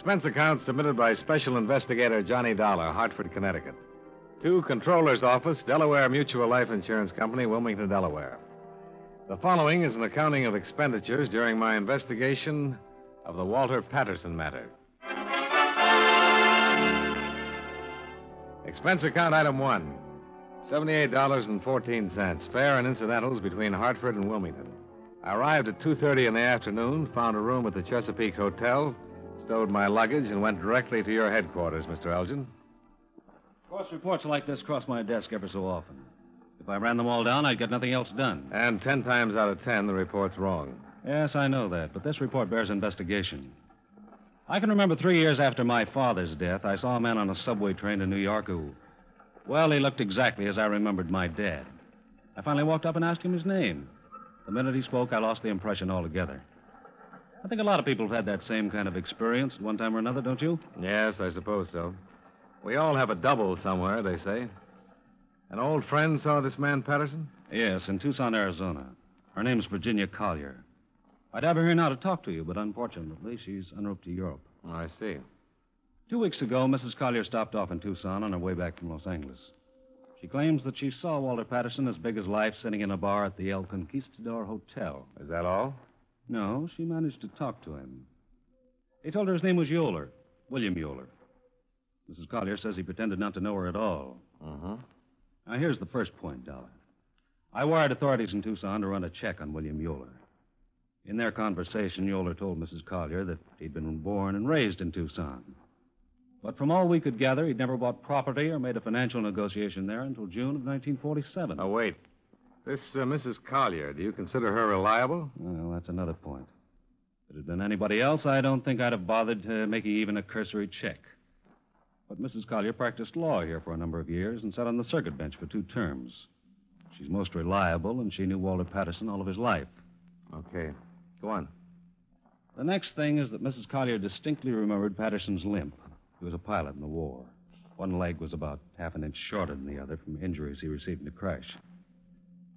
Expense account submitted by Special Investigator Johnny Dollar, Hartford, Connecticut. To Controller's Office, Delaware Mutual Life Insurance Company, Wilmington, Delaware. The following is an accounting of expenditures during my investigation of the Walter Patterson matter. Expense account item one $78.14, fare and incidentals between Hartford and Wilmington. I arrived at 2.30 in the afternoon, found a room at the Chesapeake Hotel, stowed my luggage, and went directly to your headquarters, Mr. Elgin. Of course, reports like this cross my desk ever so often. If I ran them all down, I'd get nothing else done. And ten times out of ten, the report's wrong. Yes, I know that, but this report bears investigation. I can remember three years after my father's death, I saw a man on a subway train to New York who, well, he looked exactly as I remembered my dad. I finally walked up and asked him his name. The minute he spoke, I lost the impression altogether. I think a lot of people have had that same kind of experience at one time or another, don't you? Yes, I suppose so. We all have a double somewhere, they say. An old friend saw this man, Patterson? Yes, in Tucson, Arizona. Her name's Virginia Collier. I'd have her here now to talk to you, but unfortunately, she's en route to Europe. Oh, I see. Two weeks ago, Mrs. Collier stopped off in Tucson on her way back from Los Angeles. She claims that she saw Walter Patterson as big as life sitting in a bar at the El Conquistador Hotel. Is that all? No, she managed to talk to him. He told her his name was Yoler, William Yoler. Mrs. Collier says he pretended not to know her at all. Uh-huh. Now, here's the first point, Dollar. I wired authorities in Tucson to run a check on William Yoler. In their conversation, Yoler told Mrs. Collier that he'd been born and raised in Tucson. But from all we could gather, he'd never bought property or made a financial negotiation there until June of 1947. Oh, wait. This uh, Mrs. Collier, do you consider her reliable? Well, that's another point. If it had been anybody else, I don't think I'd have bothered uh, making even a cursory check. But Mrs. Collier practiced law here for a number of years and sat on the circuit bench for two terms. She's most reliable, and she knew Walter Patterson all of his life. Okay. Go on. The next thing is that Mrs. Collier distinctly remembered Patterson's limp. He was a pilot in the war. One leg was about half an inch shorter than the other from injuries he received in the crash.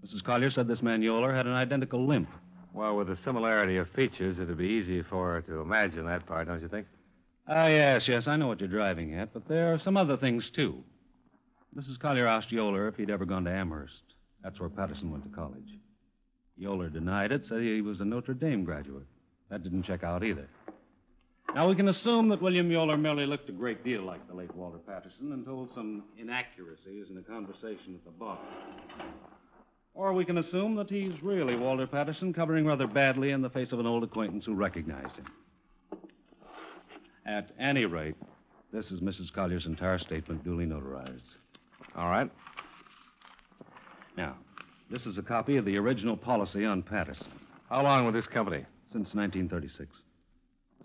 Mrs. Collier said this man Yoler had an identical limp. Well, with the similarity of features, it'd be easy for her to imagine that part, don't you think? Ah, yes, yes, I know what you're driving at, but there are some other things, too. Mrs. Collier asked Yoler if he'd ever gone to Amherst. That's where Patterson went to college. Yoler denied it, said he was a Notre Dame graduate. That didn't check out either. Now, we can assume that William Yoler merely looked a great deal like the late Walter Patterson and told some inaccuracies in a conversation at the bar. Or we can assume that he's really Walter Patterson, covering rather badly in the face of an old acquaintance who recognized him. At any rate, this is Mrs. Collier's entire statement, duly notarized. All right. Now, this is a copy of the original policy on Patterson How long with this company? since 1936.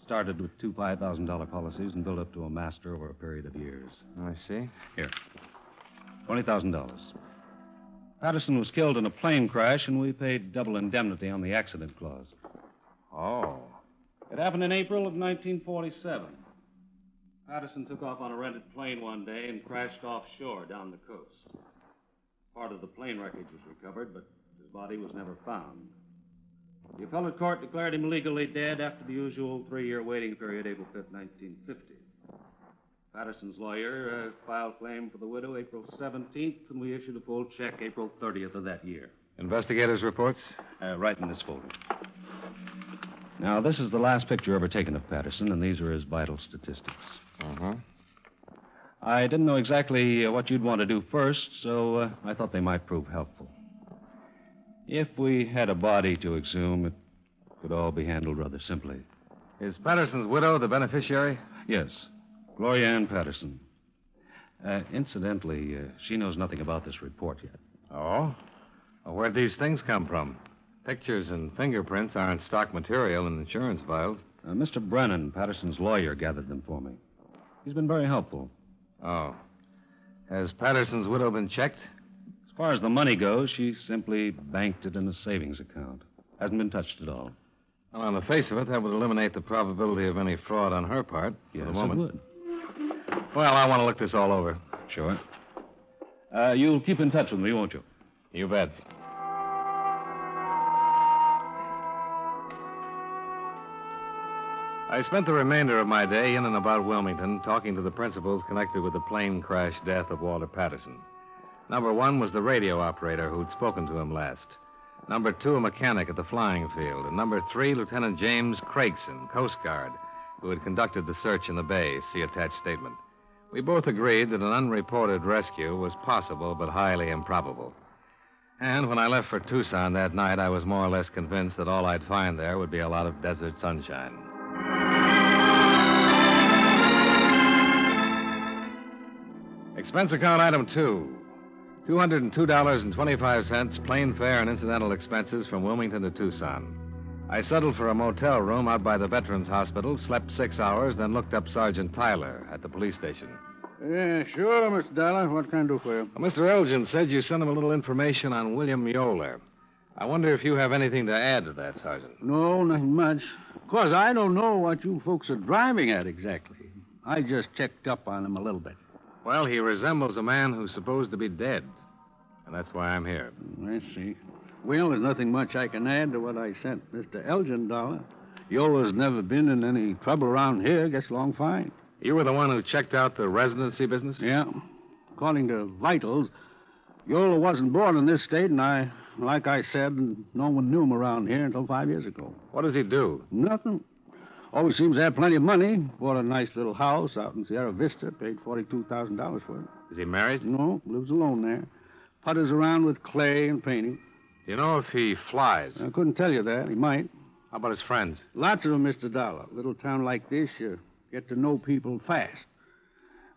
Started with two $5,000 policies and built up to a master over a period of years. I see. Here. $20,000. Patterson was killed in a plane crash, and we paid double indemnity on the accident clause. Oh. It happened in April of 1947. Patterson took off on a rented plane one day and crashed offshore down the coast. Part of the plane wreckage was recovered, but his body was never found. The appellate court declared him legally dead after the usual three year waiting period, April 5th, 1950. Patterson's lawyer uh, filed claim for the widow April 17th, and we issued a full check April 30th of that year. Investigators' reports? Uh, right in this folder. Now, this is the last picture ever taken of Patterson, and these are his vital statistics. Uh-huh. I didn't know exactly uh, what you'd want to do first, so uh, I thought they might prove helpful. If we had a body to exhume, it could all be handled rather simply. Is Patterson's widow the beneficiary? Yes, Gloria Ann Patterson. Uh, incidentally, uh, she knows nothing about this report yet. Oh? Well, where'd these things come from? Pictures and fingerprints aren't stock material in insurance files. Uh, Mr. Brennan, Patterson's lawyer, gathered them for me. He's been very helpful. Oh. Has Patterson's widow been checked? As far as the money goes, she simply banked it in a savings account. Hasn't been touched at all. Well, on the face of it, that would eliminate the probability of any fraud on her part. Yes, for it the moment. would. Well, I want to look this all over. Sure. Uh, you'll keep in touch with me, won't you? You bet. I spent the remainder of my day in and about Wilmington talking to the principals connected with the plane crash death of Walter Patterson. Number one was the radio operator who'd spoken to him last. Number two, a mechanic at the flying field. And number three, Lieutenant James Craigson, Coast Guard, who had conducted the search in the bay. See attached statement. We both agreed that an unreported rescue was possible but highly improbable. And when I left for Tucson that night, I was more or less convinced that all I'd find there would be a lot of desert sunshine. Expense account item two $202.25 plane fare and incidental expenses from Wilmington to Tucson. I settled for a motel room out by the Veterans Hospital, slept six hours, then looked up Sergeant Tyler at the police station. Yeah, sure, Mr. Dollar. What can I do for you? Well, Mr. Elgin said you sent him a little information on William Yoler. I wonder if you have anything to add to that, Sergeant. No, nothing much. Of course, I don't know what you folks are driving at exactly. I just checked up on him a little bit. Well, he resembles a man who's supposed to be dead. And that's why I'm here. I see. Well, there's nothing much I can add to what I sent Mr. Elgin Dollar. Yoler's never been in any trouble around here. Gets along fine. You were the one who checked out the residency business? Yeah. According to vitals, Yoler wasn't born in this state, and I, like I said, no one knew him around here until five years ago. What does he do? Nothing. Always seems to have plenty of money. Bought a nice little house out in Sierra Vista. Paid forty-two thousand dollars for it. Is he married? No, lives alone there. Putters around with clay and painting. Do you know if he flies? I couldn't tell you that. He might. How about his friends? Lots of them, Mr. Dollar. Little town like this, you get to know people fast.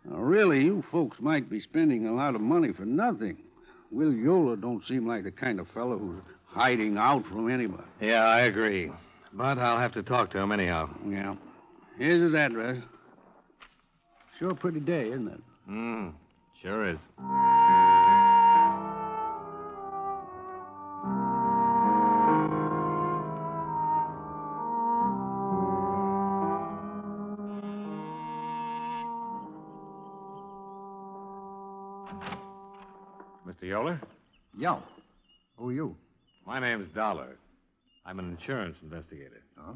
Now, really, you folks might be spending a lot of money for nothing. Will Yoler don't seem like the kind of fellow who's hiding out from anybody. Yeah, I agree. But I'll have to talk to him anyhow. Yeah. Here's his address. Sure pretty day, isn't it? Hmm. Sure is. Yo. Who are you? My name's Dollar. I'm an insurance investigator. Oh.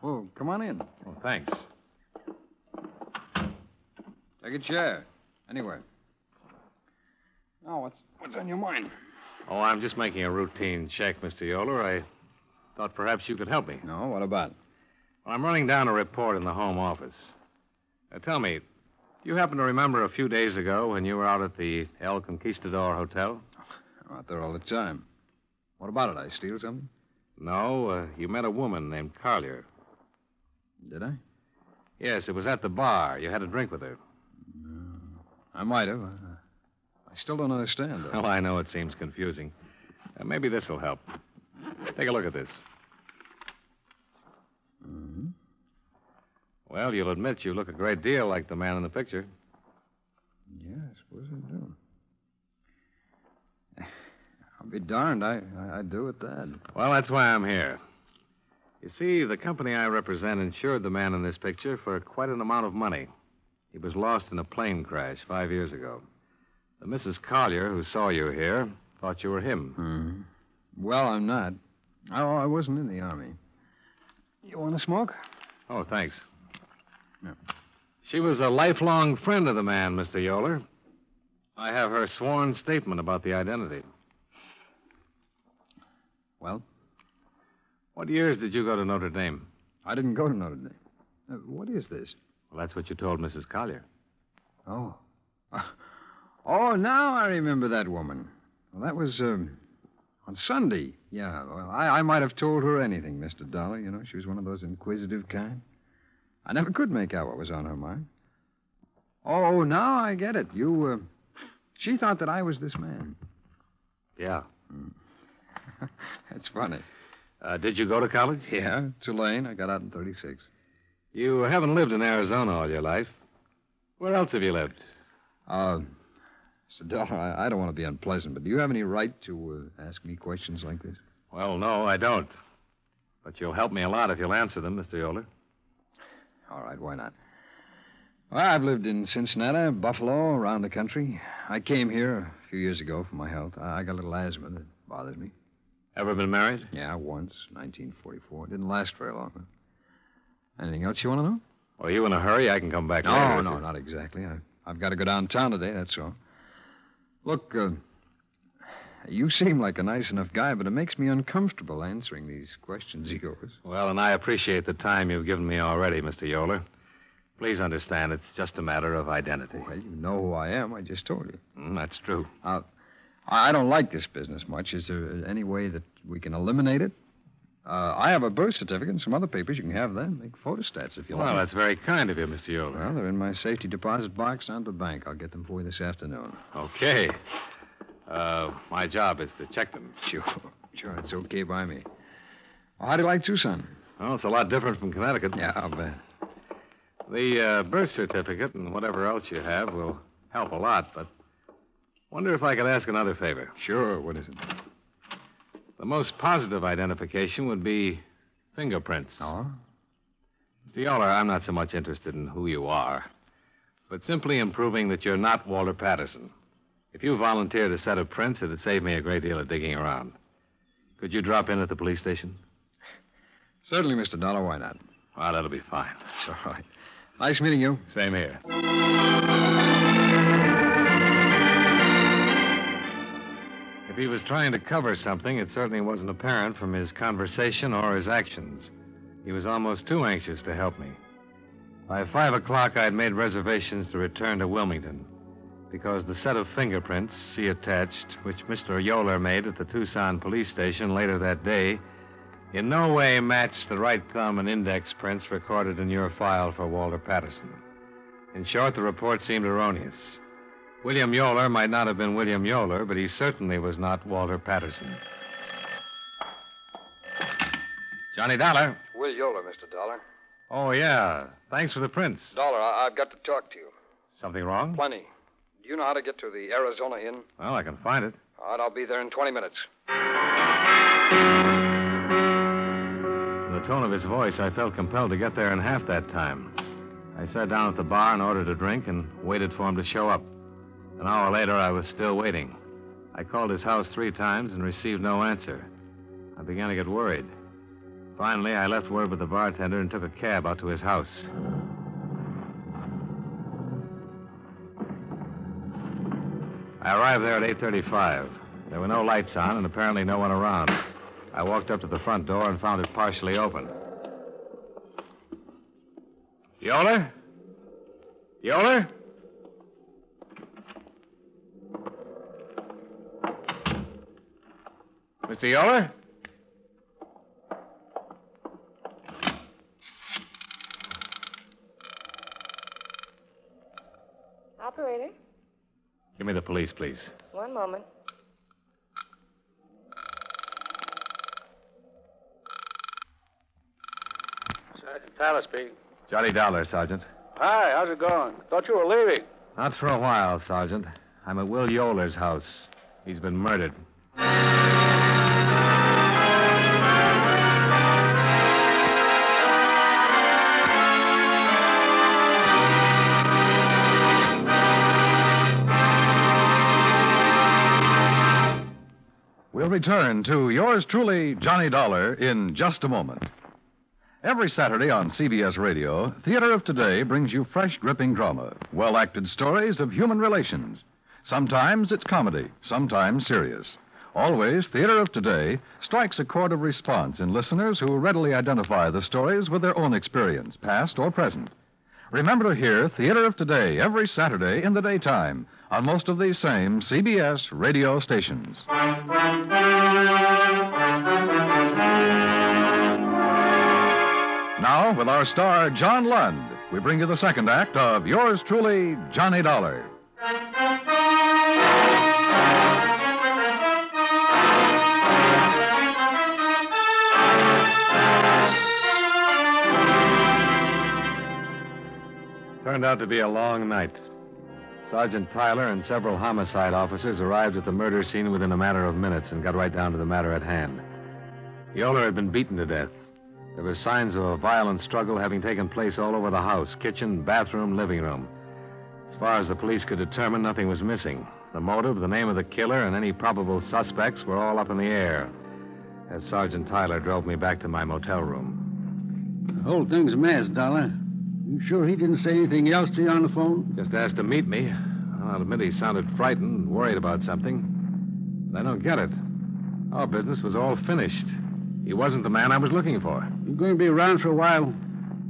Well, come on in. Oh, thanks. Take a chair. Anywhere. Oh, what's what's on your mind? Oh, I'm just making a routine check, Mr. Yoler. I thought perhaps you could help me. No, what about? Well, I'm running down a report in the home office. Now, tell me, do you happen to remember a few days ago when you were out at the El Conquistador Hotel? I'm out there all the time. What about it? I steal something? No, uh, you met a woman named Collier. Did I? Yes, it was at the bar. You had a drink with her. I might have. I I still don't understand. Though. Well, I know it seems confusing. Uh, maybe this will help. Take a look at this. Mhm. Well, you'll admit you look a great deal like the man in the picture. Yeah, I suppose I do. I'll be darned. I, I, I do at that. Well, that's why I'm here. You see, the company I represent insured the man in this picture for quite an amount of money. He was lost in a plane crash five years ago. The Mrs. Collier, who saw you here, thought you were him. Hmm. Well, I'm not. Oh, I wasn't in the Army. You want to smoke? Oh, thanks. Yeah. She was a lifelong friend of the man, Mr. Yoler. I have her sworn statement about the identity. Well, What years did you go to Notre Dame? I didn't go to Notre Dame. Uh, what is this? Well, that's what you told Mrs. Collier. Oh. Oh, now I remember that woman. Well, that was um, on Sunday. Yeah, well, I, I might have told her anything, Mr. Dollar. You know, she was one of those inquisitive kind. I never could make out what was on her mind. Oh, now I get it. You, uh, she thought that I was this man. Yeah. That's funny. Uh, did you go to college? Yeah, Tulane. I got out in 36. You haven't lived in Arizona all your life. Where else have you lived? Uh, Mr. Dollar, I, I don't want to be unpleasant, but do you have any right to uh, ask me questions like this? Well, no, I don't. But you'll help me a lot if you'll answer them, Mr. Yoler. All right, why not? Well, I've lived in Cincinnati, Buffalo, around the country. I came here a few years ago for my health. I I got a little asthma that bothers me. Ever been married? Yeah, once, 1944. Didn't last very long. Anything else you want to know? Well, you in a hurry? I can come back No, no, you- not exactly. I, I've got to go downtown today, that's all. Look, uh, you seem like a nice enough guy, but it makes me uncomfortable answering these questions of yours. Well, and I appreciate the time you've given me already, Mr. Yoler. Please understand, it's just a matter of identity. Well, you know who I am. I just told you. Mm, that's true. I I don't like this business much. Is there any way that we can eliminate it? Uh, I have a birth certificate and some other papers. You can have them. Make photostats if you like. Well, that's very kind of you, Mr. Yoler. Well, they're in my safety deposit box down at the bank. I'll get them for you this afternoon. Okay. Uh, my job is to check them. Sure. Sure, it's okay by me. Well, how do you like Tucson? Well, it's a lot different from Connecticut. Yeah, I'll bet. The uh, birth certificate and whatever else you have will help a lot, but wonder if I could ask another favor. Sure, what is it? The most positive identification would be fingerprints. Uh-huh. Oh? Mr. Yoler, I'm not so much interested in who you are, but simply in proving that you're not Walter Patterson. If you volunteered a set of prints, it'd save me a great deal of digging around. Could you drop in at the police station? Certainly, Mr. Dollar. Why not? Well, that'll be fine. It's all right. Nice meeting you. Same here. If he was trying to cover something, it certainly wasn't apparent from his conversation or his actions. He was almost too anxious to help me. By five o'clock, I had made reservations to return to Wilmington because the set of fingerprints, see attached, which Mr. Yoler made at the Tucson police station later that day, in no way matched the right thumb and index prints recorded in your file for Walter Patterson. In short, the report seemed erroneous. William Yoler might not have been William Yoler, but he certainly was not Walter Patterson. Johnny Dollar. Will Yoler, Mr. Dollar. Oh, yeah. Thanks for the prints. Dollar, I- I've got to talk to you. Something wrong? Plenty. Do you know how to get to the Arizona Inn? Well, I can find it. All right, I'll be there in 20 minutes. From the tone of his voice, I felt compelled to get there in half that time. I sat down at the bar and ordered a drink and waited for him to show up. An hour later, I was still waiting. I called his house three times and received no answer. I began to get worried. Finally, I left word with the bartender and took a cab out to his house. I arrived there at 8:35. There were no lights on and apparently no one around. I walked up to the front door and found it partially open. Yoler? Yoler? Mr. Yoler? Operator, Give me the police, please. one moment. Sergeant Tyler speaking. Johnny Dollar, Sergeant. Hi, how's it going? Thought you were leaving. Not for a while, Sergeant. I'm at Will Yoler's house. He's been murdered. Return to yours truly, Johnny Dollar, in just a moment. Every Saturday on CBS Radio, Theater of Today brings you fresh, gripping drama, well acted stories of human relations. Sometimes it's comedy, sometimes serious. Always, Theater of Today strikes a chord of response in listeners who readily identify the stories with their own experience, past or present. Remember to hear Theater of Today every Saturday in the daytime on most of these same CBS radio stations. Now, with our star, John Lund, we bring you the second act of yours truly, Johnny Dollar. Turned out to be a long night. Sergeant Tyler and several homicide officers arrived at the murder scene within a matter of minutes and got right down to the matter at hand. Yoler had been beaten to death. There were signs of a violent struggle having taken place all over the house kitchen, bathroom, living room. As far as the police could determine, nothing was missing. The motive, the name of the killer, and any probable suspects were all up in the air. As Sergeant Tyler drove me back to my motel room. The whole thing's a mess, Dollar. You sure he didn't say anything else to you on the phone? Just asked to meet me. I'll admit he sounded frightened and worried about something. But I don't get it. Our business was all finished. He wasn't the man I was looking for. You're going to be around for a while?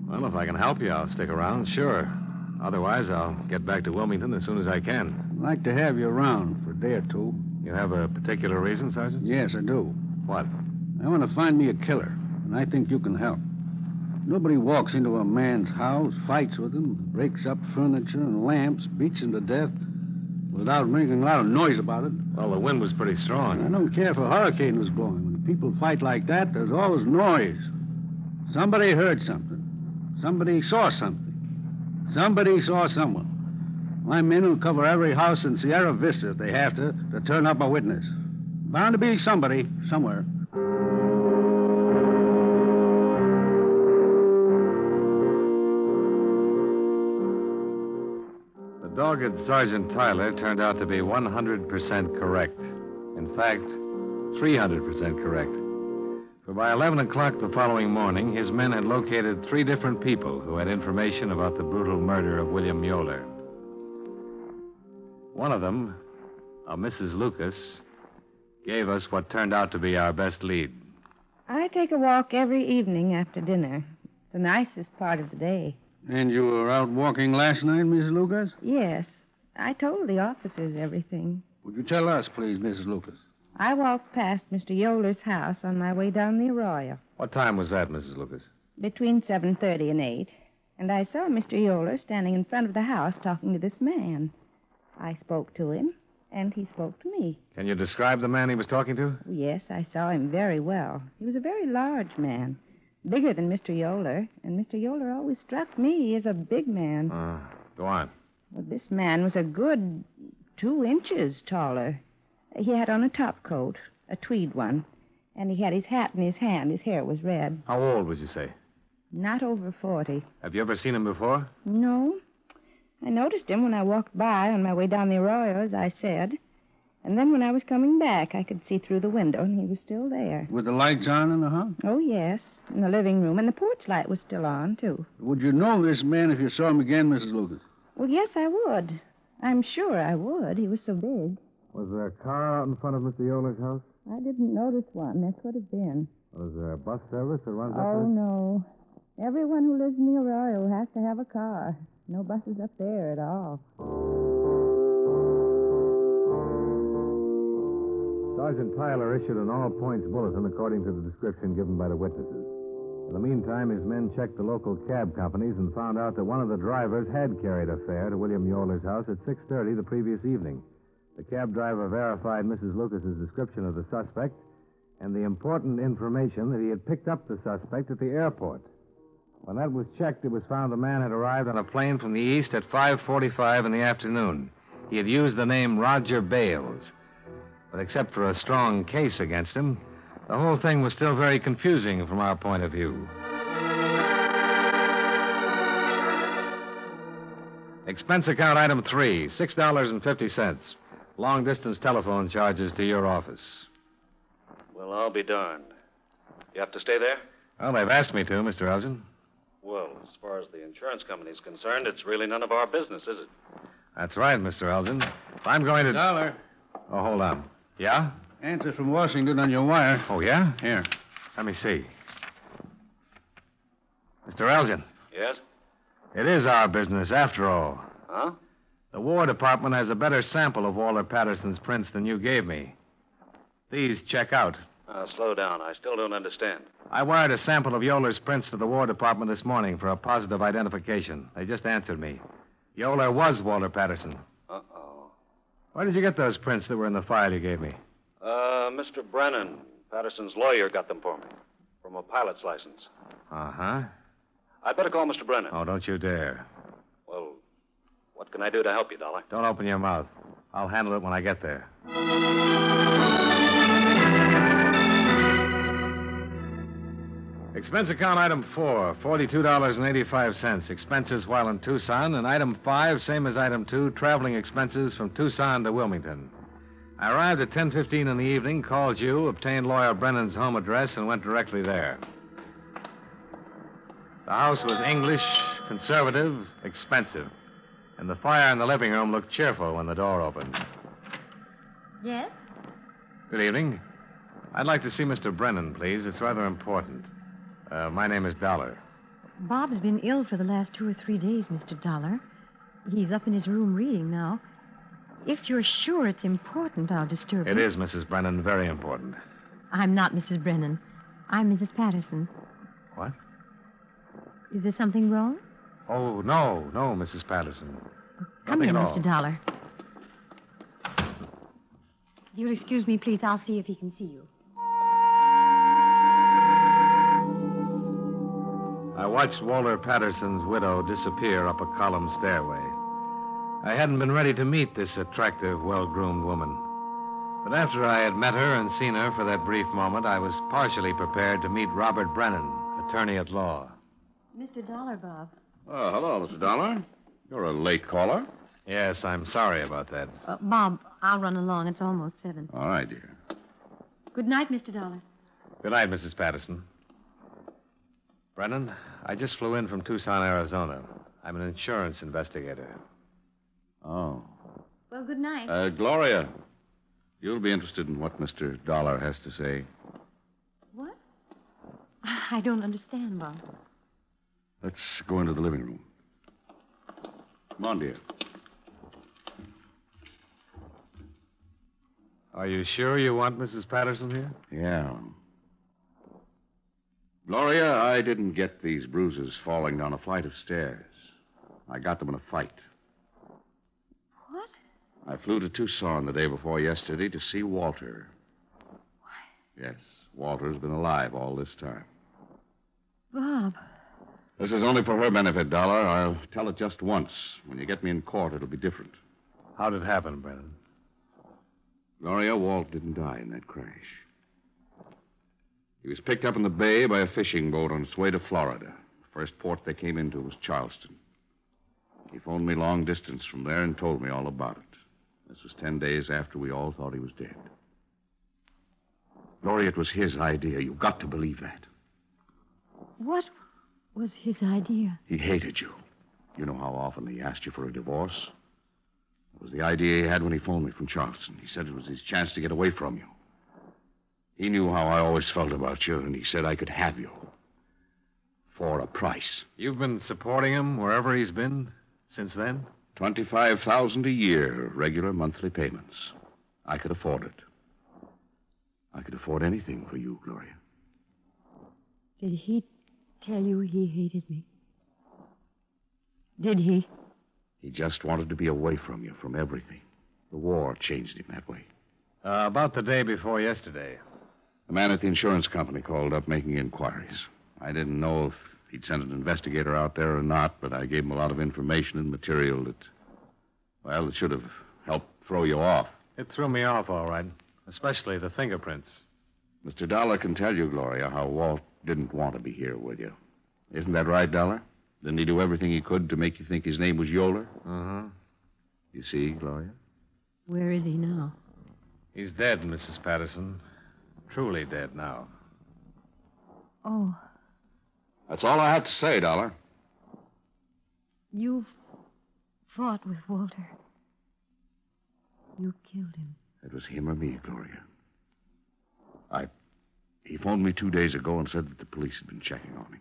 Well, if I can help you, I'll stick around, sure. Otherwise, I'll get back to Wilmington as soon as I can. I'd like to have you around for a day or two. You have a particular reason, Sergeant? Yes, I do. What? I want to find me a killer, and I think you can help. Nobody walks into a man's house, fights with him, breaks up furniture and lamps, beats him to death without making a lot of noise about it. Well, the wind was pretty strong. I don't care if a hurricane was blowing. People fight like that, there's always noise. Somebody heard something. Somebody saw something. Somebody saw someone. My men will cover every house in Sierra Vista if they have to to turn up a witness. Bound to be somebody somewhere. The dogged Sergeant Tyler turned out to be 100% correct. In fact, 300% correct. For by 11 o'clock the following morning, his men had located three different people who had information about the brutal murder of William Yoler. One of them, a Mrs. Lucas, gave us what turned out to be our best lead. I take a walk every evening after dinner. It's the nicest part of the day. And you were out walking last night, Mrs. Lucas? Yes, I told the officers everything. Would you tell us, please, Mrs. Lucas? I walked past Mr. Yoler's house on my way down the arroyo What time was that, Mrs. Lucas? between 7.30 and 8, and I saw Mr. Yoler standing in front of the house talking to this man. I spoke to him, and he spoke to me. Can you describe the man he was talking to? Yes, I saw him very well. He was a very large man, bigger than Mr. Yoler, and Mr. Yoler always struck me as a big man. Uh, go on. Well, this man was a good two inches taller. He had on a top coat, a tweed one, and he had his hat in his hand. His hair was red. How old would you say? Not over 40. Have you ever seen him before? No. I noticed him when I walked by on my way down the arroyo, as I said. And then when I was coming back, I could see through the window, and he was still there. With the lights on in the house? Oh, yes, in the living room, and the porch light was still on, too. Would you know this man if you saw him again, Mrs. Lucas? Well, yes, I would. I'm sure I would. He was so big. Was there a car out in front of Mr. Yoler's house? I didn't notice one. That could have been. Was there a bus service that runs up Oh, no. Everyone who lives near the Arroyo has to have a car. No buses up there at all. Sergeant Tyler issued an all points bulletin according to the description given by the witnesses. In the meantime, his men checked the local cab companies and found out that one of the drivers had carried a fare to William Yoler's house at 6:30 the previous evening. The cab driver verified Mrs. Lucas's description of the suspect and the important information that he had picked up the suspect at the airport. When that was checked, it was found the man had arrived on a plane from the east at 5:45 in the afternoon. He had used the name Roger Bales. But except for a strong case against him, the whole thing was still very confusing from our point of view. Expense account item three, $6.50. Long distance telephone charges to your office. Well, I'll be darned. You have to stay there? Well, they've asked me to, Mr. Elgin. Well, as far as the insurance company's concerned, it's really none of our business, is it? That's right, Mr. Elgin. If I'm going to. Dollar. Oh, hold on. Yeah? Answer from Washington on your wire. Oh, yeah? Here. Let me see. Mr. Elgin, Yes? it is our business after all. Huh? The War Department has a better sample of Walter Patterson's prints than you gave me. These check out. Uh, slow down. I still don't understand. I wired a sample of Yoler's prints to the War Department this morning for a positive identification. They just answered me. Yoler was Walter Patterson. Uh oh. Where did you get those prints that were in the file you gave me? Uh, Mr. Brennan, Patterson's lawyer, got them for me. From a pilot's license. Uh huh. I'd better call Mr. Brennan. Oh, don't you dare. Well, what can I do to help you, Dollar? Don't open your mouth. I'll handle it when I get there. Expense account item four, $42.85. Expenses while in Tucson. And item five, same as item two, traveling expenses from Tucson to Wilmington. I arrived at 10.15 in the evening, called you, obtained lawyer Brennan's home address, and went directly there. The house was English, conservative, expensive. And the fire in the living room looked cheerful when the door opened. Yes? Good evening. I'd like to see Mr. Brennan, please. It's rather important. Uh, my name is Dollar. Bob's been ill for the last two or three days, Mr. Dollar. He's up in his room reading now. If you're sure it's important, I'll disturb It you. is, Mrs. Brennan, very important. I'm not Mrs. Brennan. I'm Mrs. Patterson. What? Is there something wrong? Oh, no, no, Mrs. Patterson. Come Nothing here. Mr. Dollar. You'll excuse me, please. I'll see if he can see you. I watched Walter Patterson's widow disappear up a column stairway. I hadn't been ready to meet this attractive, well groomed woman. But after I had met her and seen her for that brief moment, I was partially prepared to meet Robert Brennan, attorney at law. Mr. Dollar, Bob. Oh, hello, Mr. Dollar. You're a late caller. Yes, I'm sorry about that. Uh, Bob, I'll run along. It's almost seven. All right, dear. Good night, Mr. Dollar. Good night, Mrs. Patterson. Brennan, I just flew in from Tucson, Arizona. I'm an insurance investigator. Oh. Well, good night. Uh, Gloria, you'll be interested in what Mr. Dollar has to say. What? I don't understand, Bob. Let's go into the living room. Come on, dear. Are you sure you want Mrs. Patterson here? Yeah. Gloria, I didn't get these bruises falling down a flight of stairs. I got them in a fight. What? I flew to Tucson the day before yesterday to see Walter. Why? Yes, Walter's been alive all this time. Bob. This is only for her benefit, Dollar. I'll tell it just once. When you get me in court, it'll be different. How did it happen, Brennan? Gloria, Walt didn't die in that crash. He was picked up in the bay by a fishing boat on its way to Florida. The first port they came into was Charleston. He phoned me long distance from there and told me all about it. This was ten days after we all thought he was dead. Gloria, it was his idea. You've got to believe that. What was his idea? He hated you. You know how often he asked you for a divorce? It was the idea he had when he phoned me from Charleston. He said it was his chance to get away from you. He knew how I always felt about you, and he said I could have you. For a price. You've been supporting him wherever he's been since then? Twenty-five thousand a year, regular monthly payments. I could afford it. I could afford anything for you, Gloria. Did he tell you he hated me? Did he? He just wanted to be away from you, from everything. The war changed him that way. Uh, about the day before yesterday. The man at the insurance company called up making inquiries. I didn't know if he'd sent an investigator out there or not, but I gave him a lot of information and material that, well, it should have helped throw you off. It threw me off, all right, especially the fingerprints. Mr. Dollar can tell you, Gloria, how Walt didn't want to be here with you. Isn't that right, Dollar? Didn't he do everything he could to make you think his name was Yoler? Uh huh. You see, Gloria? Where is he now? He's dead, Mrs. Patterson. Truly dead now. Oh, That's all I have to say, Dollar. you've fought with Walter. You killed him. It was him or me, Gloria. I. He phoned me two days ago and said that the police had been checking on him.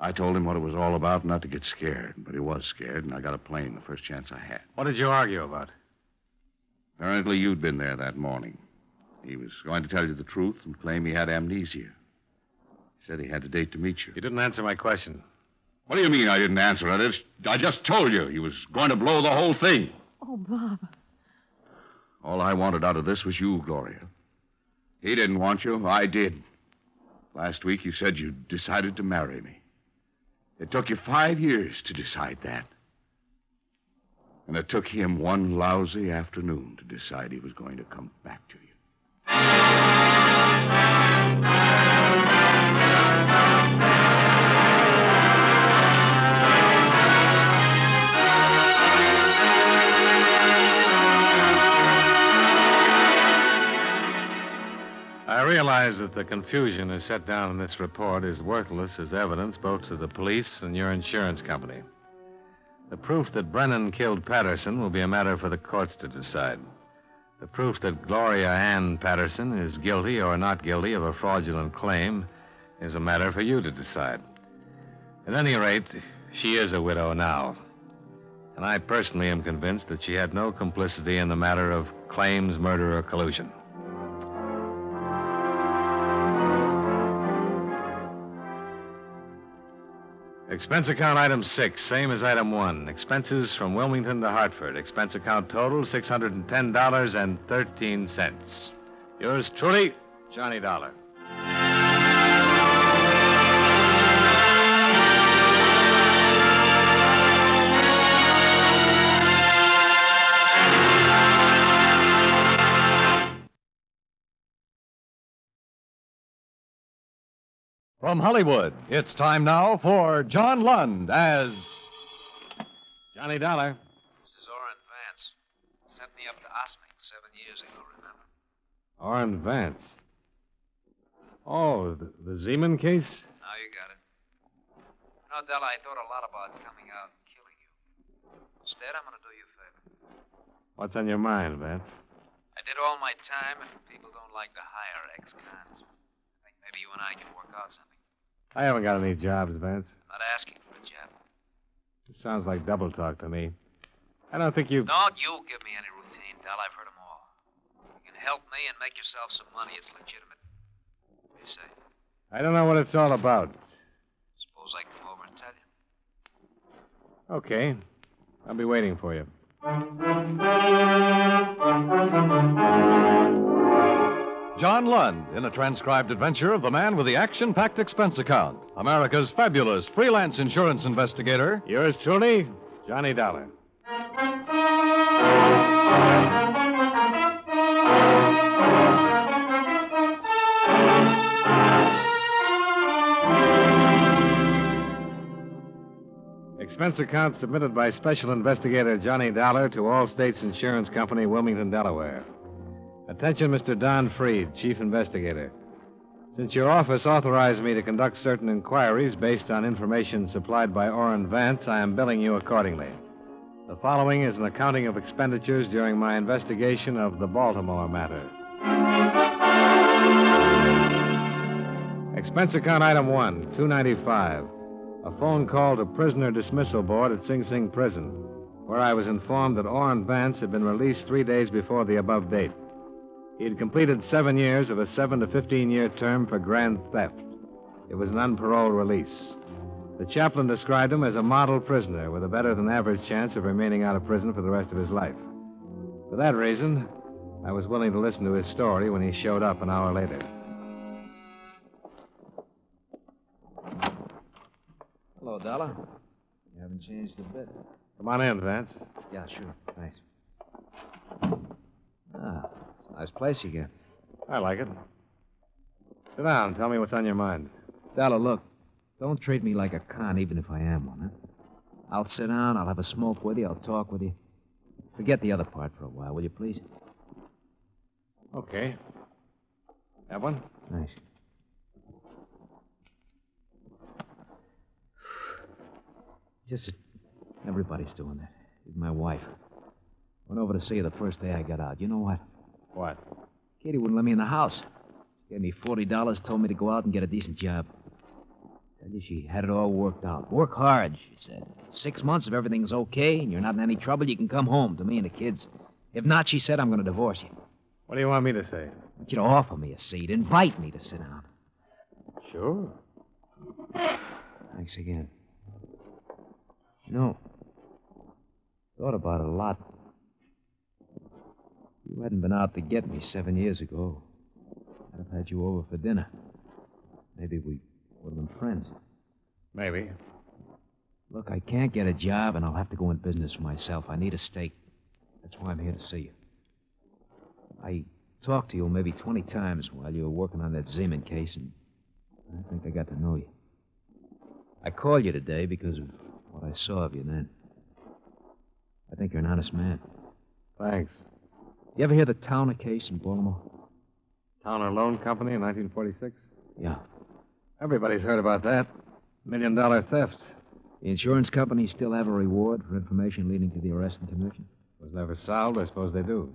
I told him what it was all about, not to get scared, but he was scared, and I got a plane the first chance I had. What did you argue about? Apparently, you'd been there that morning. He was going to tell you the truth and claim he had amnesia. He said he had a date to meet you. You didn't answer my question. What do you mean I didn't answer it? I just told you he was going to blow the whole thing. Oh, Bob. All I wanted out of this was you, Gloria. He didn't want you. I did. Last week you said you decided to marry me. It took you five years to decide that. And it took him one lousy afternoon to decide he was going to come back to you. I realize that the confusion as set down in this report is worthless as evidence both to the police and your insurance company. The proof that Brennan killed Patterson will be a matter for the courts to decide. The proof that Gloria Ann Patterson is guilty or not guilty of a fraudulent claim is a matter for you to decide. At any rate, she is a widow now. And I personally am convinced that she had no complicity in the matter of claims, murder, or collusion. Expense account item six, same as item one. Expenses from Wilmington to Hartford. Expense account total $610.13. Yours truly, Johnny Dollar. From Hollywood, it's time now for John Lund as. Johnny Dollar. This is Orrin Vance. Sent me up to Ossining seven years ago, remember? Orrin Vance. Oh, the, the Zeman case? Now you got it. You know, Della, I thought a lot about coming out and killing you. Instead, I'm going to do you a favor. What's on your mind, Vance? I did all my time, and people don't like to hire ex-cons. I maybe you and I can work out something. I haven't got any jobs, Vance. Not asking for a job. It sounds like double talk to me. I don't think you. Don't you give me any routine, Del. I've heard 'em all. You can help me and make yourself some money. It's legitimate. What do you say? I don't know what it's all about. Suppose I come over and tell you. Okay. I'll be waiting for you. John Lund in a transcribed adventure of the man with the action packed expense account. America's fabulous freelance insurance investigator. Yours truly, Johnny Dollar. Expense account submitted by Special Investigator Johnny Dollar to All States Insurance Company, Wilmington, Delaware. Attention, Mr. Don Freed, Chief Investigator. Since your office authorized me to conduct certain inquiries based on information supplied by Orrin Vance, I am billing you accordingly. The following is an accounting of expenditures during my investigation of the Baltimore matter. Expense account item one, 295. A phone call to prisoner dismissal board at Sing Sing Prison, where I was informed that Orrin Vance had been released three days before the above date. He had completed seven years of a seven to 15 year term for grand theft. It was an unparoled release. The chaplain described him as a model prisoner with a better than average chance of remaining out of prison for the rest of his life. For that reason, I was willing to listen to his story when he showed up an hour later. Hello, Dollar. You haven't changed a bit. Come on in, Vance. Yeah, sure. Thanks. It's a nice place you got. I like it. Sit down. Tell me what's on your mind. Dollar, look. Don't treat me like a con, even if I am one, huh? I'll sit down, I'll have a smoke with you, I'll talk with you. Forget the other part for a while, will you, please? Okay. Have one? Thanks. Just that everybody's doing that. Even my wife. Went over to see her the first day I got out. You know what? What? Katie wouldn't let me in the house. She gave me forty dollars, told me to go out and get a decent job. Tell you she had it all worked out. Work hard, she said. Six months if everything's okay and you're not in any trouble, you can come home to me and the kids. If not, she said, I'm going to divorce you. What do you want me to say? want you to offer me a seat. Invite me to sit down. Sure. Thanks again. You know, thought about it a lot. If you hadn't been out to get me seven years ago, I'd have had you over for dinner. Maybe we would have been friends. Maybe. Look, I can't get a job, and I'll have to go in business for myself. I need a stake. That's why I'm here to see you. I talked to you maybe 20 times while you were working on that Zeman case, and I think I got to know you. I called you today because of what I saw of you then. I think you're an honest man. Thanks. You ever hear the Towner case in Baltimore? Towner Loan Company in 1946? Yeah. Everybody's heard about that. Million dollar theft. The insurance companies still have a reward for information leading to the arrest and conviction? Was never solved. I suppose they do.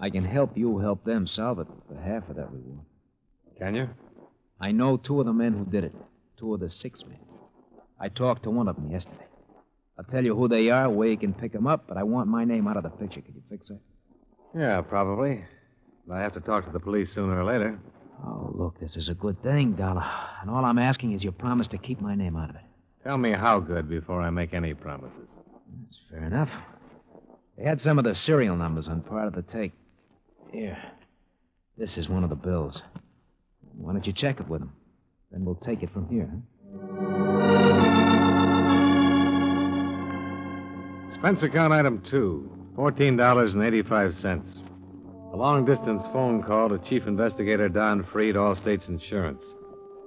I can help you help them solve it for half of that reward. Can you? I know two of the men who did it. Two of the six men. I talked to one of them yesterday. I'll tell you who they are, where you can pick them up, but I want my name out of the picture. Can you fix that? Yeah, probably. But I have to talk to the police sooner or later. Oh, look, this is a good thing, Dollar. And all I'm asking is your promise to keep my name out of it. Tell me how good before I make any promises. That's fair enough. They had some of the serial numbers on part of the tape. Here. This is one of the bills. Why don't you check it with them? Then we'll take it from here. Expense account item two $14.85. A long distance phone call to Chief Investigator Don Freed, All States Insurance,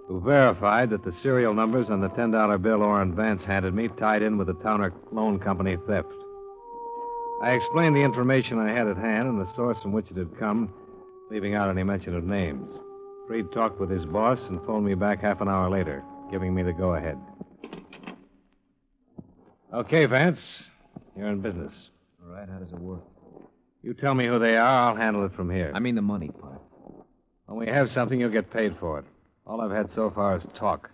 who verified that the serial numbers on the $10 bill Orrin Vance handed me tied in with the Towner Loan Company theft. I explained the information I had at hand and the source from which it had come, leaving out any mention of names. Freed talked with his boss and phoned me back half an hour later, giving me the go ahead. Okay, Vance. You're in business. All right, how does it work? You tell me who they are, I'll handle it from here. I mean the money part. When we have something, you'll get paid for it. All I've had so far is talk.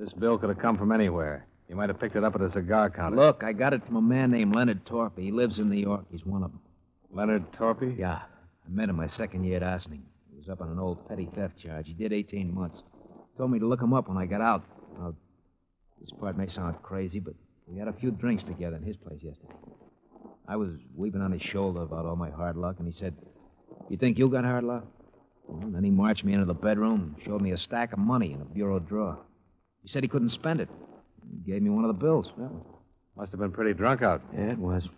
This bill could have come from anywhere. You might have picked it up at a cigar counter. Look, I got it from a man named Leonard Torpy. He lives in New York. He's one of them. Leonard Torpy? Yeah. I met him my second year at Ossining. He was up on an old petty theft charge. He did 18 months. Told me to look him up when I got out. Now, this part may sound crazy, but we had a few drinks together in his place yesterday. I was weeping on his shoulder about all my hard luck, and he said, You think you got hard luck? Well, then he marched me into the bedroom, showed me a stack of money in a bureau drawer. He said he couldn't spend it. He gave me one of the bills. One. Must have been pretty drunk out. Yeah, it was.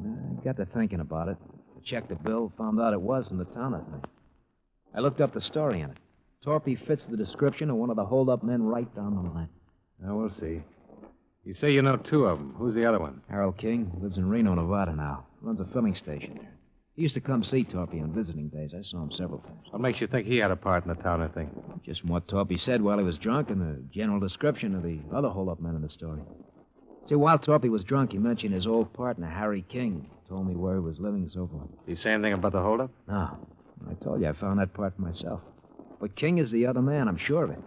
I got to thinking about it. I checked the bill, found out it was in the Towner thing. I looked up the story in it. Torpy fits the description of one of the hold-up men right down the line. Now, we'll see. You say you know two of them. Who's the other one? Harold King lives in Reno, Nevada now. Runs a filling station there. He used to come see Torpy on visiting days. I saw him several times. What makes you think he had a part in the Towner thing? Just from what Torpy said while he was drunk and the general description of the other hold-up men in the story. See, while Torpy was drunk, he mentioned his old partner, Harry King. Told me where he was living and so forth. Did he say anything about the holdup? No. I told you I found that part for myself. But King is the other man, I'm sure of it.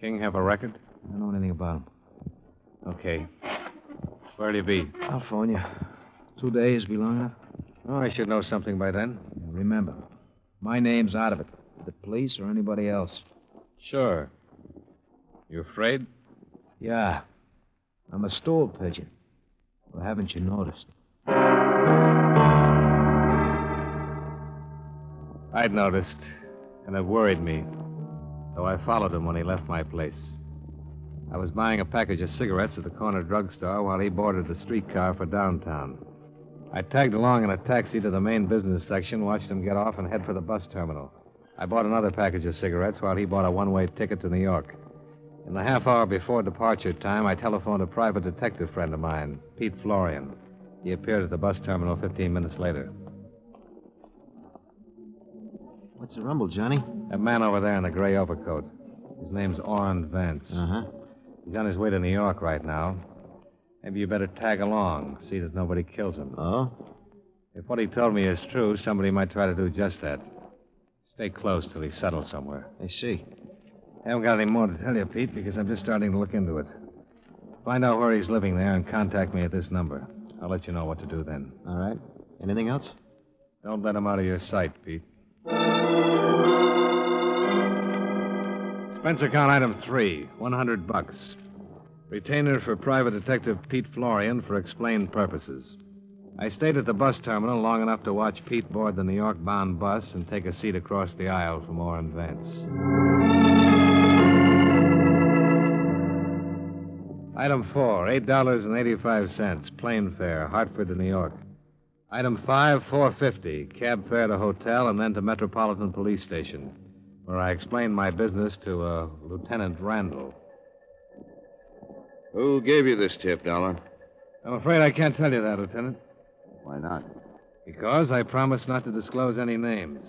King have a record? I don't know anything about him. Okay. Where'll he be? I'll phone you. Two days be long enough? Oh, I should know something by then. Now, remember, my name's out of it. The police or anybody else. Sure. You afraid? Yeah. I'm a stool pigeon. Well, haven't you noticed? I'd noticed, and it worried me. So I followed him when he left my place. I was buying a package of cigarettes at the corner drugstore while he boarded the streetcar for downtown. I tagged along in a taxi to the main business section, watched him get off, and head for the bus terminal. I bought another package of cigarettes while he bought a one way ticket to New York. In the half hour before departure time, I telephoned a private detective friend of mine, Pete Florian. He appeared at the bus terminal 15 minutes later. What's the rumble, Johnny? That man over there in the gray overcoat. His name's Orrin Vance. Uh huh. He's on his way to New York right now. Maybe you better tag along, see that nobody kills him. Oh? If what he told me is true, somebody might try to do just that. Stay close till he settles somewhere. I see. I haven't got any more to tell you, Pete, because I'm just starting to look into it. Find out where he's living there and contact me at this number. I'll let you know what to do then. All right. Anything else? Don't let him out of your sight, Pete. Expense account item three, 100 bucks. Retainer for Private Detective Pete Florian for explained purposes. I stayed at the bus terminal long enough to watch Pete board the New York bound bus and take a seat across the aisle from Orrin Vance. Item four, $8.85, plane fare, Hartford to New York. Item five, 450, cab fare to hotel and then to Metropolitan Police Station, where I explained my business to uh, Lieutenant Randall. Who gave you this tip, Dollar? I'm afraid I can't tell you that, Lieutenant. Why not? Because I promised not to disclose any names.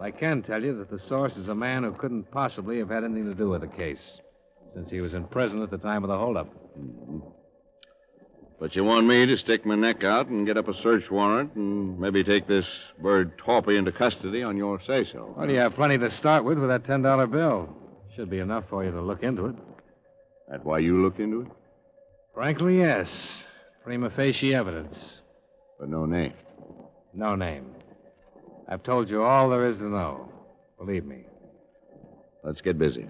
I can tell you that the source is a man who couldn't possibly have had anything to do with the case, since he was in prison at the time of the holdup. Mm-hmm. But you want me to stick my neck out and get up a search warrant and maybe take this bird Torpy into custody on your say so. Well, you have plenty to start with with that $10 bill. Should be enough for you to look into it. That why you looked into it? Frankly, yes. Prima facie evidence. But no name. No name. I've told you all there is to know. Believe me. Let's get busy.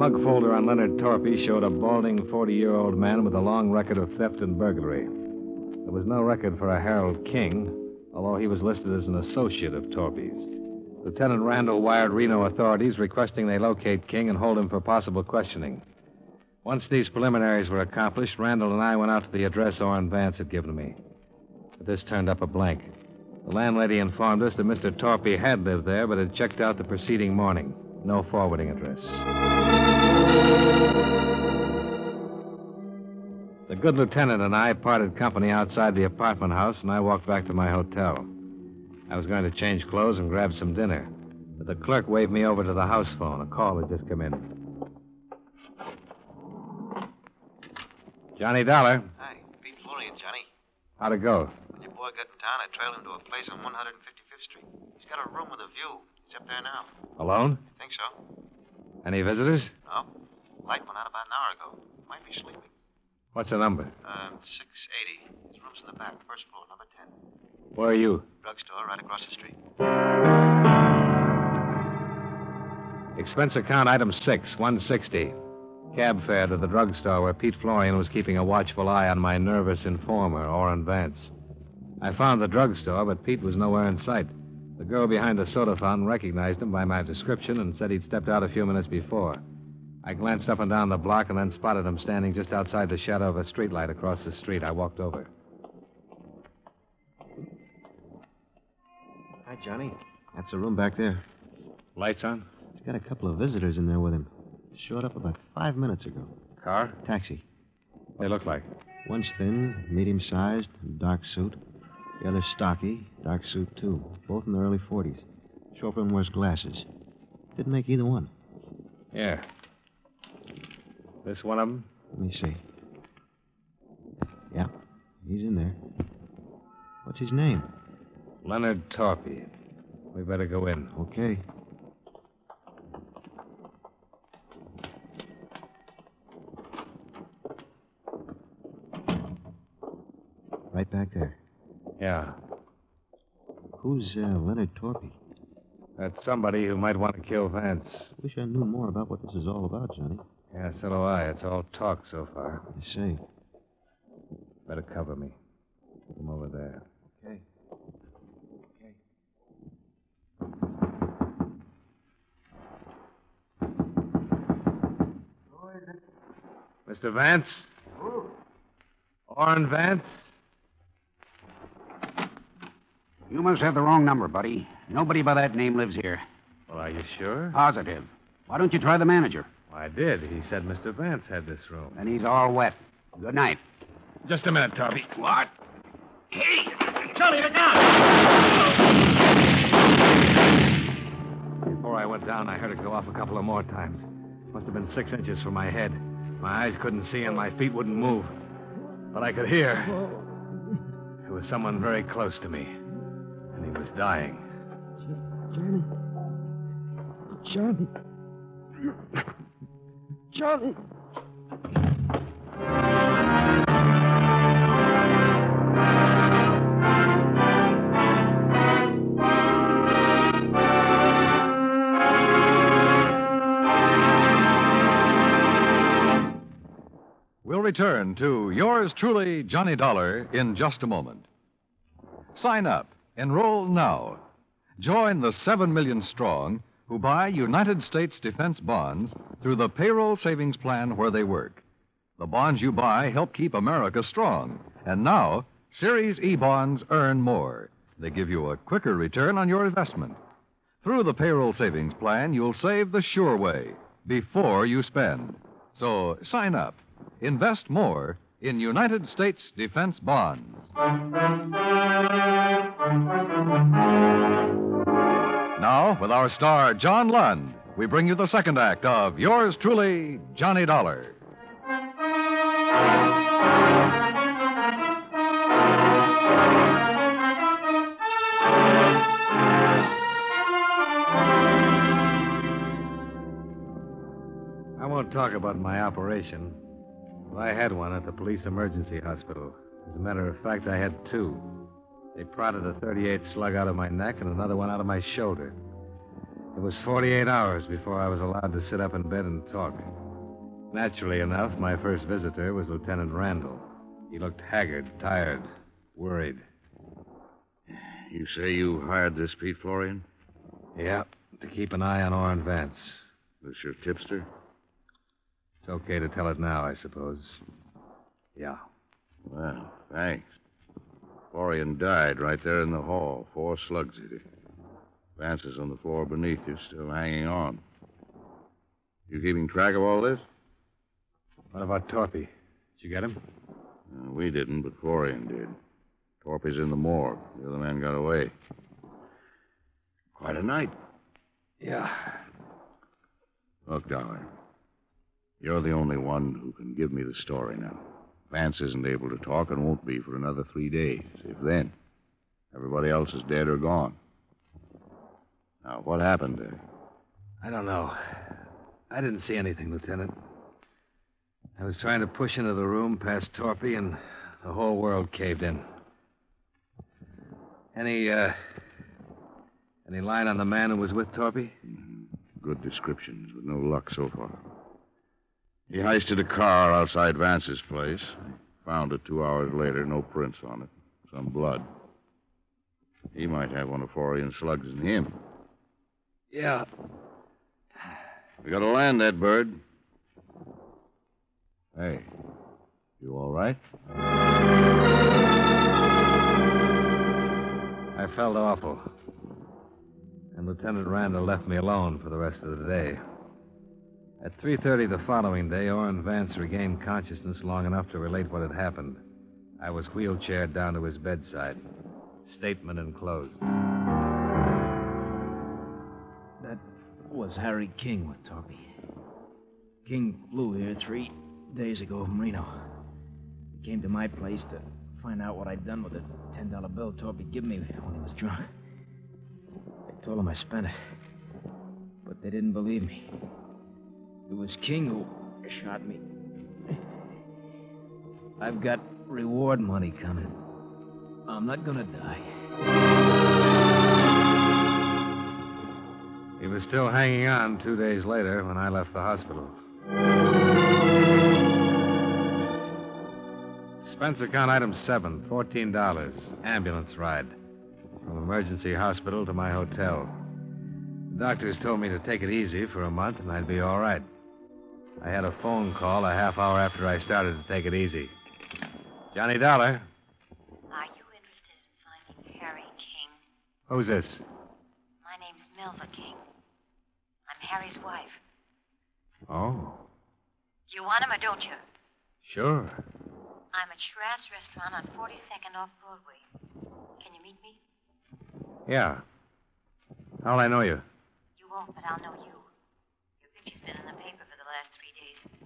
Mug folder on Leonard Torpy showed a balding 40 year old man with a long record of theft and burglary. There was no record for a Harold King, although he was listed as an associate of Torpy's. Lieutenant Randall wired Reno authorities requesting they locate King and hold him for possible questioning. Once these preliminaries were accomplished, Randall and I went out to the address Orrin Vance had given me. But this turned up a blank. The landlady informed us that Mr. Torpy had lived there, but had checked out the preceding morning. No forwarding address. The good lieutenant and I parted company outside the apartment house, and I walked back to my hotel. I was going to change clothes and grab some dinner, but the clerk waved me over to the house phone. A call had just come in. Johnny Dollar. Hi, Pete Florian, Johnny. How'd it go? When your boy got in town, I trailed him to a place on 155th Street. He's got a room with a view. He's up there now. Alone? I think so. Any visitors? No. Light went out about an hour ago. Might be sleeping. What's the number? Um, 680. His room's in the back, first floor, number 10. Where are you? Drugstore right across the street. Expense account item six, 160. Cab fare to the drugstore where Pete Florian was keeping a watchful eye on my nervous informer, Orrin Vance. I found the drugstore, but Pete was nowhere in sight. The girl behind the soda fountain recognized him by my description and said he'd stepped out a few minutes before. I glanced up and down the block and then spotted him standing just outside the shadow of a streetlight across the street. I walked over. Hi, Johnny. That's a room back there. Lights on? He's got a couple of visitors in there with him. Showed up about five minutes ago. Car? Taxi. They look like. One's thin, medium sized, dark suit. The other's stocky, dark suit, too. Both in the early 40s. Chauffeur wears glasses. Didn't make either one. Yeah. This one of them? Let me see. Yeah, he's in there. What's his name? Leonard Torpy. We better go in. Okay. Right back there. Yeah. Who's uh, Leonard Torpy? That's somebody who might want to kill Vance. Wish I knew more about what this is all about, Johnny. Yeah, so do I. It's all talk so far. I see. Better cover me. Come over there. Okay. Okay. Mr. Vance? Who? Orrin Vance? You must have the wrong number, buddy. Nobody by that name lives here. Well, are you sure? Positive. Why don't you try the manager? I did. He said Mr. Vance had this room. And he's all wet. Good night. Just a minute, Torpy. What? Hey, Johnny, look out! Before I went down, I heard it go off a couple of more times. Must have been six inches from my head. My eyes couldn't see and my feet wouldn't move. But I could hear. It was someone very close to me. And he was dying. Johnny. Johnny. Johnny. We'll return to yours truly, Johnny Dollar, in just a moment. Sign up, enroll now. Join the 7 million strong who buy United States defense bonds through the payroll savings plan where they work. The bonds you buy help keep America strong. And now, Series E bonds earn more. They give you a quicker return on your investment. Through the payroll savings plan, you'll save the sure way before you spend. So sign up. Invest more in United States defense bonds. Now, with our star, John Lund, we bring you the second act of Yours Truly, Johnny Dollar. I won't talk about my operation. Well, I had one at the police emergency hospital. As a matter of fact, I had two. They prodded a 38 slug out of my neck and another one out of my shoulder. It was 48 hours before I was allowed to sit up in bed and talk. Naturally enough, my first visitor was Lieutenant Randall. He looked haggard, tired, worried. You say you hired this Pete Florian? Yeah, to keep an eye on Orrin Vance. This your tipster? It's okay to tell it now, I suppose. Yeah. Well, thanks. Florian died right there in the hall. Four slugs hit him. Vance is on the floor beneath you, still hanging on. You keeping track of all this? What about Torpy? Did you get him? Uh, we didn't, but Florian did. Torpy's in the morgue. The other man got away. Quite a night. Yeah. Look, Dollar. You're the only one who can give me the story now. Vance isn't able to talk and won't be for another three days, if then. Everybody else is dead or gone. Now, what happened there? I don't know. I didn't see anything, Lieutenant. I was trying to push into the room past Torpy, and the whole world caved in. Any, uh. Any line on the man who was with Torpy? Good descriptions, but no luck so far. He heisted a car outside Vance's place. Found it two hours later, no prints on it. Some blood. He might have one of Florian's slugs in him. Yeah. We gotta land that bird. Hey, you all right? I felt awful. And Lieutenant Randall left me alone for the rest of the day. At 3:30 the following day, Orrin Vance regained consciousness long enough to relate what had happened. I was wheelchaired down to his bedside. Statement enclosed. That was Harry King with Torpy. King flew here three days ago from Reno. He came to my place to find out what I'd done with the $10 bill Torpy gave me when he was drunk. I told him I spent it, but they didn't believe me. It was King who shot me. I've got reward money coming. I'm not gonna die. He was still hanging on two days later when I left the hospital. Expense account item seven, $14. Ambulance ride. From emergency hospital to my hotel. The doctors told me to take it easy for a month and I'd be all right. I had a phone call a half hour after I started to take it easy. Johnny Dollar. Are you interested in finding Harry King? Who's this? My name's Melva King. I'm Harry's wife. Oh, You want him or don't you? sure. I'm at Shiraz Restaurant on 42nd off Broadway. Can you meet me? Yeah. How'll I know you? You won't, but I'll know you. Your picture's been in the paper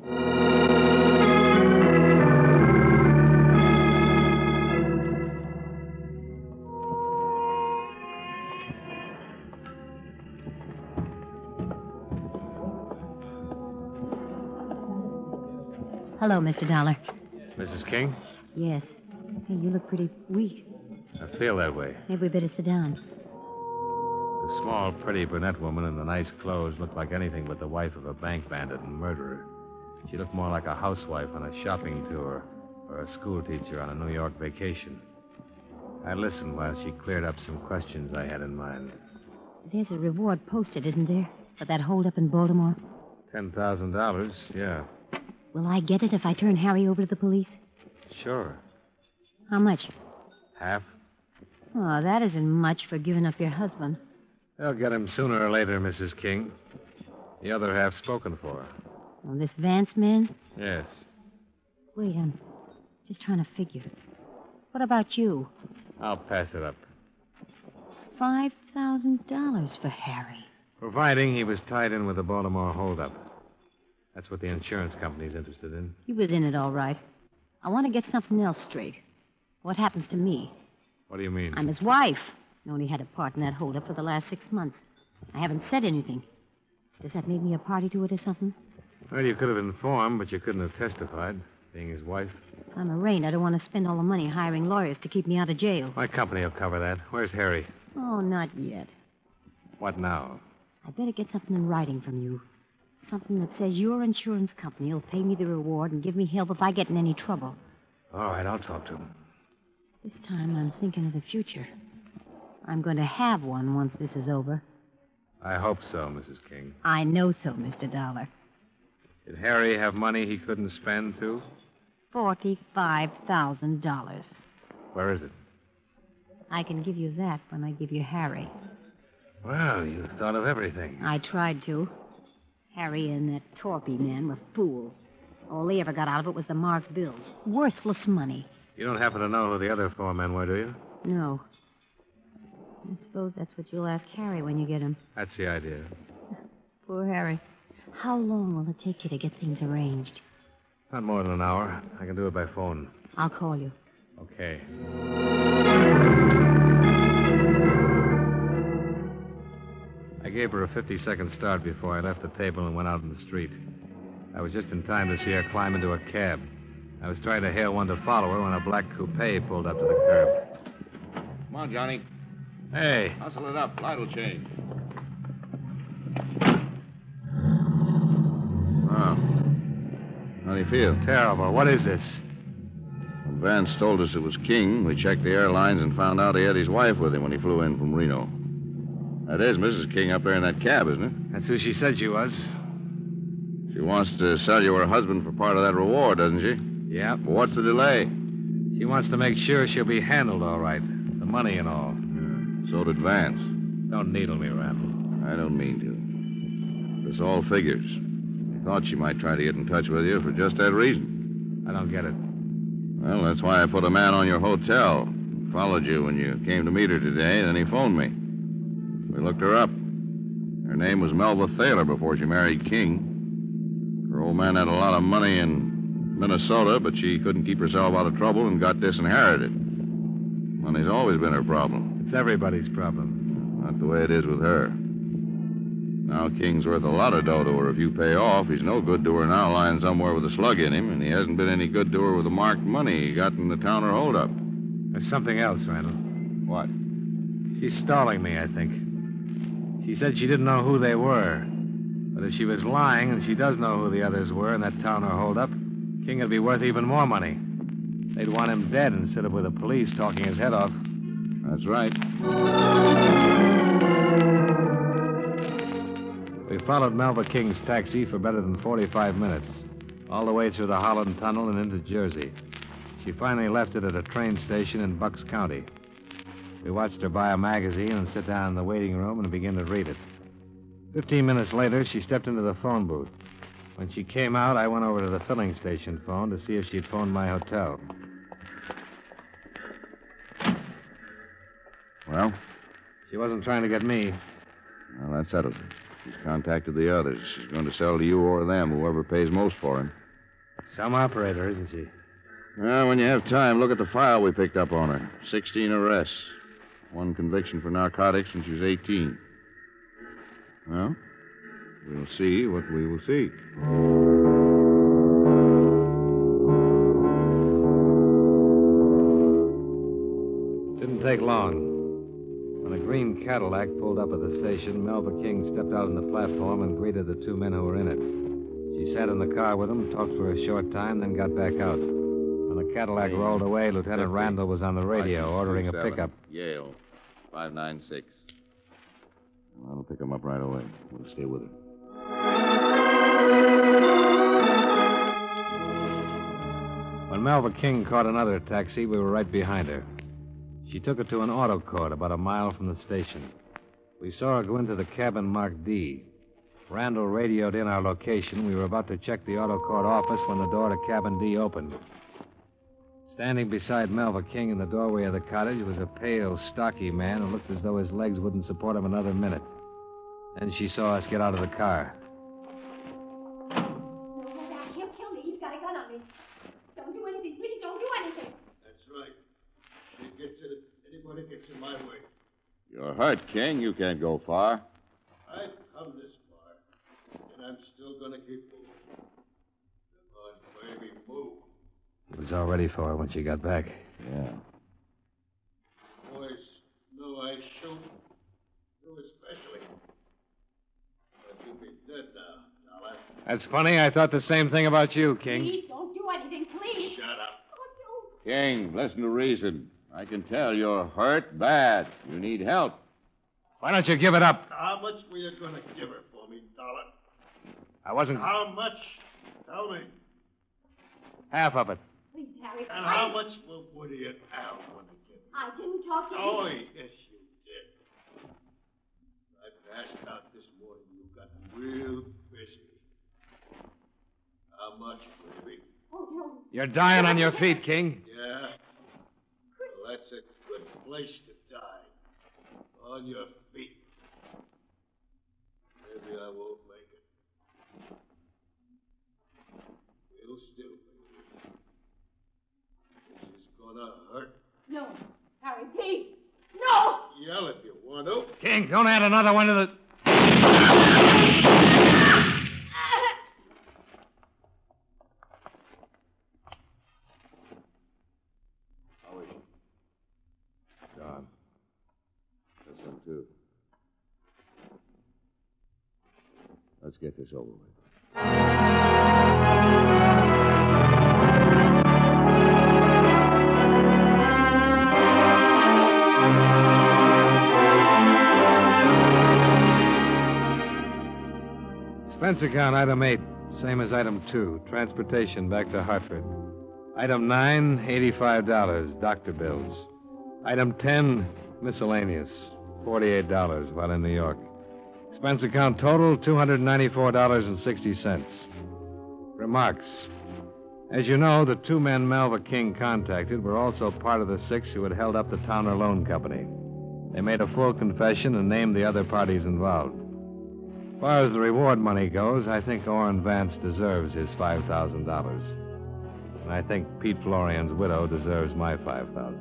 Hello, Mr. Dollar. Mrs. King? Yes. Hey, you look pretty weak. I feel that way. Maybe we better sit down. The small, pretty brunette woman in the nice clothes looked like anything but the wife of a bank bandit and murderer. She looked more like a housewife on a shopping tour or a schoolteacher on a New York vacation. I listened while she cleared up some questions I had in mind. There's a reward posted, isn't there, for that holdup in Baltimore? $10,000, yeah. Will I get it if I turn Harry over to the police? Sure. How much? Half? Oh, that isn't much for giving up your husband. They'll get him sooner or later, Mrs. King. The other half spoken for. This Vance man? Yes. Wait, I'm just trying to figure. What about you? I'll pass it up. Five thousand dollars for Harry. Providing he was tied in with the Baltimore holdup. That's what the insurance company's interested in. He was in it all right. I want to get something else straight. What happens to me? What do you mean? I'm his wife. I only had a part in that holdup for the last six months. I haven't said anything. Does that make me a party to it or something? Well, you could have informed, but you couldn't have testified, being his wife. I'm arraigned. I don't want to spend all the money hiring lawyers to keep me out of jail. My company will cover that. Where's Harry? Oh, not yet. What now? I better get something in writing from you. Something that says your insurance company will pay me the reward and give me help if I get in any trouble. All right, I'll talk to him. This time I'm thinking of the future. I'm going to have one once this is over. I hope so, Mrs. King. I know so, Mr. Dollar. Did Harry have money he couldn't spend, too? $45,000. Where is it? I can give you that when I give you Harry. Well, you thought of everything. I tried to. Harry and that Torpy man were fools. All they ever got out of it was the marked bills. Worthless money. You don't happen to know who the other four men were, do you? No. I suppose that's what you'll ask Harry when you get him. That's the idea. Poor Harry. How long will it take you to get things arranged? Not more than an hour. I can do it by phone. I'll call you. Okay. I gave her a 50 second start before I left the table and went out in the street. I was just in time to see her climb into a cab. I was trying to hail one to follow her when a black coupe pulled up to the curb. Come on, Johnny. Hey. Hustle it up. Light will change. How do you feel? Terrible. What is this? When Vance told us it was King, we checked the airlines and found out he had his wife with him when he flew in from Reno. That is Mrs. King up there in that cab, isn't it? That's who she said she was. She wants to sell you her husband for part of that reward, doesn't she? Yep. Well, what's the delay? She wants to make sure she'll be handled all right. The money and all. So did Vance. Don't needle me, Randall. I don't mean to. This all figures. Thought she might try to get in touch with you for just that reason. I don't get it. Well, that's why I put a man on your hotel. Followed you when you came to meet her today, then he phoned me. We looked her up. Her name was Melva Thaler before she married King. Her old man had a lot of money in Minnesota, but she couldn't keep herself out of trouble and got disinherited. Money's always been her problem. It's everybody's problem. Not the way it is with her. Now King's worth a lot of dough to her if you pay off. He's no good to her now lying somewhere with a slug in him, and he hasn't been any good to her with the marked money he got in the Towner holdup. There's something else, Randall. What? She's stalling me, I think. She said she didn't know who they were. But if she was lying and she does know who the others were in that Towner holdup, King would be worth even more money. They'd want him dead instead of with the police talking his head off. That's right. Followed Melva King's taxi for better than 45 minutes, all the way through the Holland Tunnel and into Jersey. She finally left it at a train station in Bucks County. We watched her buy a magazine and sit down in the waiting room and begin to read it. Fifteen minutes later, she stepped into the phone booth. When she came out, I went over to the filling station phone to see if she'd phoned my hotel. Well? She wasn't trying to get me. Well, that settles it. She's contacted the others. She's going to sell to you or them, whoever pays most for him. Some operator, isn't she? Well, when you have time, look at the file we picked up on her. 16 arrests. One conviction for narcotics when she was 18. Well, we'll see what we will see. Didn't take long. When a green Cadillac pulled up at the station, Melva King stepped out on the platform and greeted the two men who were in it. She sat in the car with them, talked for a short time, then got back out. When the Cadillac rolled away, Lieutenant Randall was on the radio ordering a pickup. Yale, 596. I'll pick him up right away. We'll stay with her. When Melva King caught another taxi, we were right behind her. She took it to an auto court about a mile from the station. We saw her go into the cabin marked D. Randall radioed in our location. We were about to check the auto court office when the door to cabin D opened. Standing beside Melva King in the doorway of the cottage was a pale, stocky man who looked as though his legs wouldn't support him another minute. Then she saw us get out of the car. My way. You're hurt, King. You can't go far. I've come this far, and I'm still going to keep moving. Come on, baby, move. He was all ready for her when she got back. Yeah. Boys know I shoot. You especially. But you'll be dead now, Dollar. That's funny. I thought the same thing about you, King. Please don't do anything. Please. Shut up. King, listen to reason. I can tell you're hurt bad. You need help. Why don't you give it up? How much were you going to give her for me, Dollar? I wasn't. How much? Tell me. Half of it. Please, Harry. And I, how much will Woody and Al want to give? I didn't talk to you. Oh, you. yes, you did. I passed out this morning. You got real busy. How much, baby? Oh, don't. You're dying on your feet, King. Yeah. Well, that's a good place to die. On your feet. Maybe I won't make it. We'll still make it. This is gonna hurt. No. Harry, please. No! Yell if you want to. King, don't add another one to the. How is she? Gone. This one, too. Let's get this over with. Expense account, item 8. Same as item 2. Transportation back to Hartford. Item 9, $85. Doctor bills. Item 10, miscellaneous. $48 while in New York. Expense account total, $294.60. Remarks. As you know, the two men Melva King contacted were also part of the six who had held up the Towner Loan Company. They made a full confession and named the other parties involved. As far as the reward money goes, I think Orrin Vance deserves his $5,000. And I think Pete Florian's widow deserves my 5000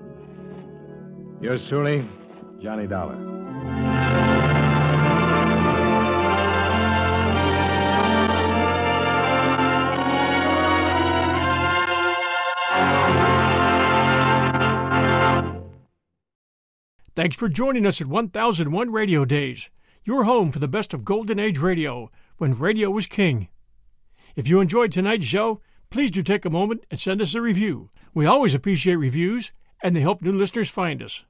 Yours truly, Johnny Dollar. Thanks for joining us at 1001 Radio Days, your home for the best of Golden Age radio, when radio was king. If you enjoyed tonight's show, please do take a moment and send us a review. We always appreciate reviews, and they help new listeners find us.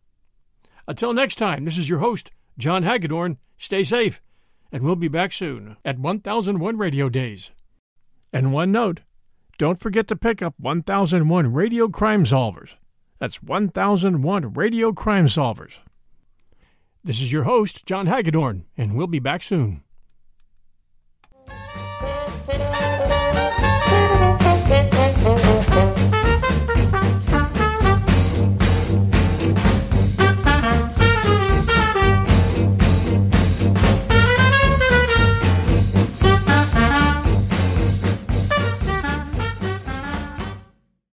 Until next time, this is your host, John Hagedorn. Stay safe, and we'll be back soon at 1001 Radio Days. And one note don't forget to pick up 1001 Radio Crime Solvers. That's 1001 Radio Crime Solvers. This is your host, John Hagedorn, and we'll be back soon.